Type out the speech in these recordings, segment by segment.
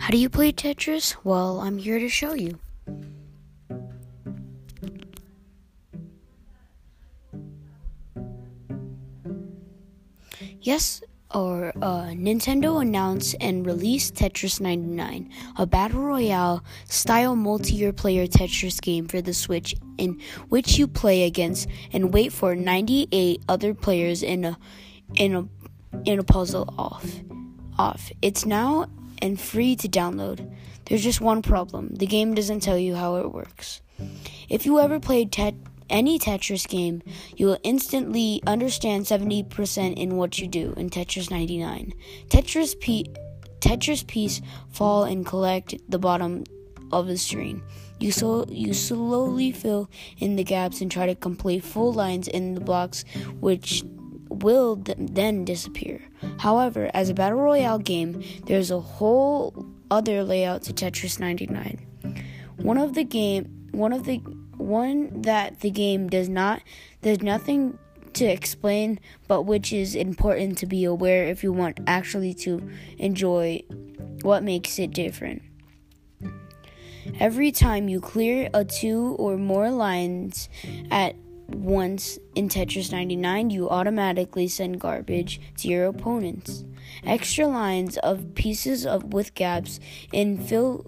How do you play Tetris? Well, I'm here to show you. Yes, or uh, Nintendo announced and released Tetris 99, a battle royale style multi player Tetris game for the Switch, in which you play against and wait for 98 other players in a in a in a puzzle off. Off. It's now and free to download. There's just one problem: the game doesn't tell you how it works. If you ever played any Tetris game, you will instantly understand 70% in what you do in Tetris 99. Tetris, pe- Tetris piece fall and collect the bottom of the screen. You so you slowly fill in the gaps and try to complete full lines in the blocks, which will th- then disappear. However, as a battle royale game, there's a whole other layout to Tetris 99. One of the game, one of the one that the game does not there's nothing to explain but which is important to be aware if you want actually to enjoy what makes it different every time you clear a two or more lines at once in Tetris 99, you automatically send garbage to your opponents. Extra lines of pieces of with gaps and fill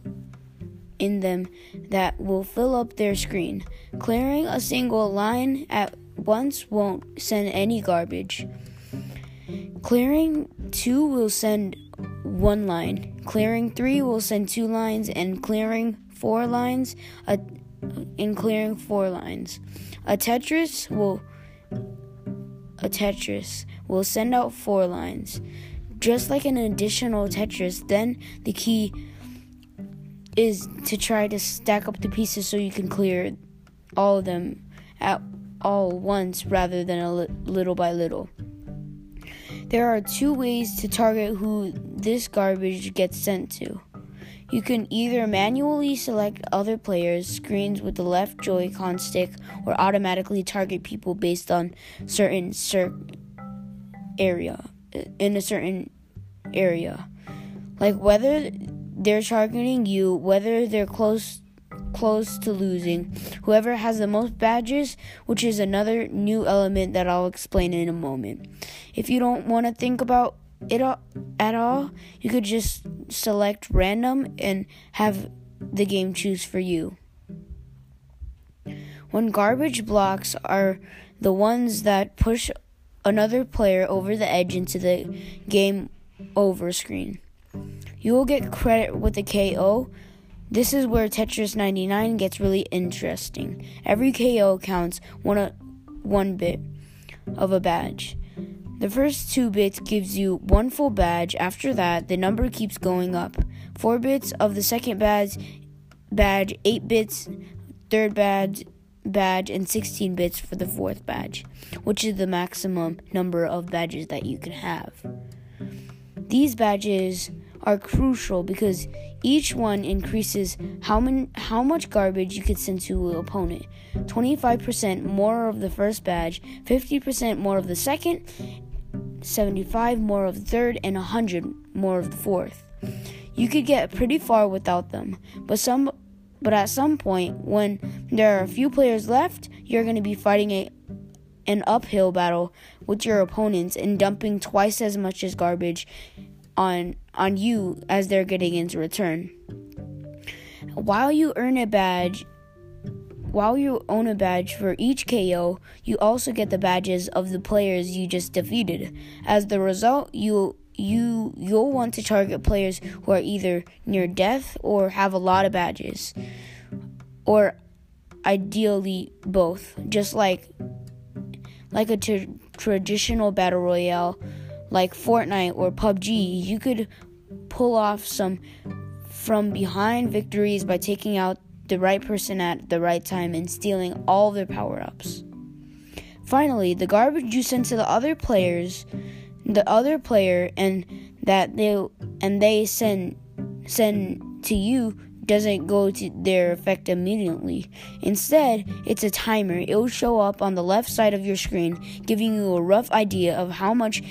in them that will fill up their screen. Clearing a single line at once won't send any garbage. Clearing two will send one line. Clearing three will send two lines, and clearing four lines, a, in clearing four lines. A Tetris will a Tetris will send out four lines. Just like an additional Tetris, then the key is to try to stack up the pieces so you can clear all of them at all once rather than a li- little by little. There are two ways to target who this garbage gets sent to. You can either manually select other players' screens with the left Joy-Con stick or automatically target people based on certain cir- area uh, in a certain area. Like whether they're targeting you whether they're close close to losing. Whoever has the most badges, which is another new element that I'll explain in a moment. If you don't want to think about it at all, you could just select random and have the game choose for you. When garbage blocks are the ones that push another player over the edge into the game over screen. You will get credit with a KO. This is where Tetris 99 gets really interesting. Every KO counts one, one bit of a badge. The first two bits gives you one full badge. After that, the number keeps going up. Four bits of the second badge, badge, eight bits, third badge, badge, and 16 bits for the fourth badge, which is the maximum number of badges that you can have. These badges are crucial because each one increases how, man, how much garbage you can send to an opponent. 25% more of the first badge, 50% more of the second, 75 more of the third, and 100 more of the fourth. You could get pretty far without them, but some but at some point when there are a few players left, you're going to be fighting a an uphill battle with your opponents and dumping twice as much as garbage on on you as they're getting into return. While you earn a badge, while you own a badge for each KO, you also get the badges of the players you just defeated. As the result, you you you'll want to target players who are either near death or have a lot of badges. Or ideally both, just like like a t- traditional battle royale like Fortnite or PUBG, you could pull off some from behind victories by taking out the right person at the right time and stealing all their power ups. Finally, the garbage you send to the other players, the other player, and that they and they send send to you doesn't go to their effect immediately. Instead, it's a timer. It will show up on the left side of your screen, giving you a rough idea of how much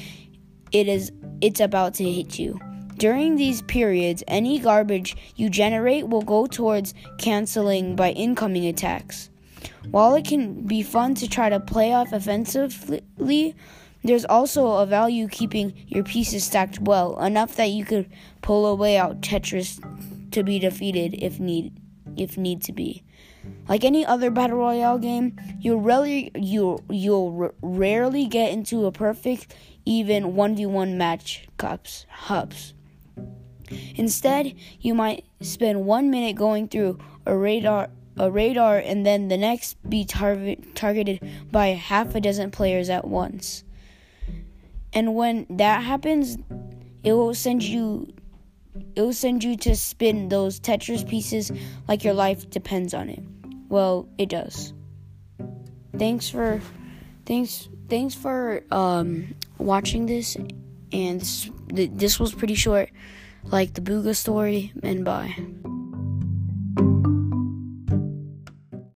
it is it's about to hit you. During these periods, any garbage you generate will go towards canceling by incoming attacks. While it can be fun to try to play off offensively, there's also a value keeping your pieces stacked well, enough that you could pull away out Tetris to be defeated if need if need to be. Like any other battle royale game, you'll rarely you'll you'll rarely get into a perfect even 1v1 match cups hubs. Instead, you might spend 1 minute going through a radar a radar and then the next be tar- targeted by half a dozen players at once. And when that happens, it will send you it will send you to spin those Tetris pieces like your life depends on it. Well, it does. Thanks for thanks thanks for um watching this and this, this was pretty short like the Booga story and bye.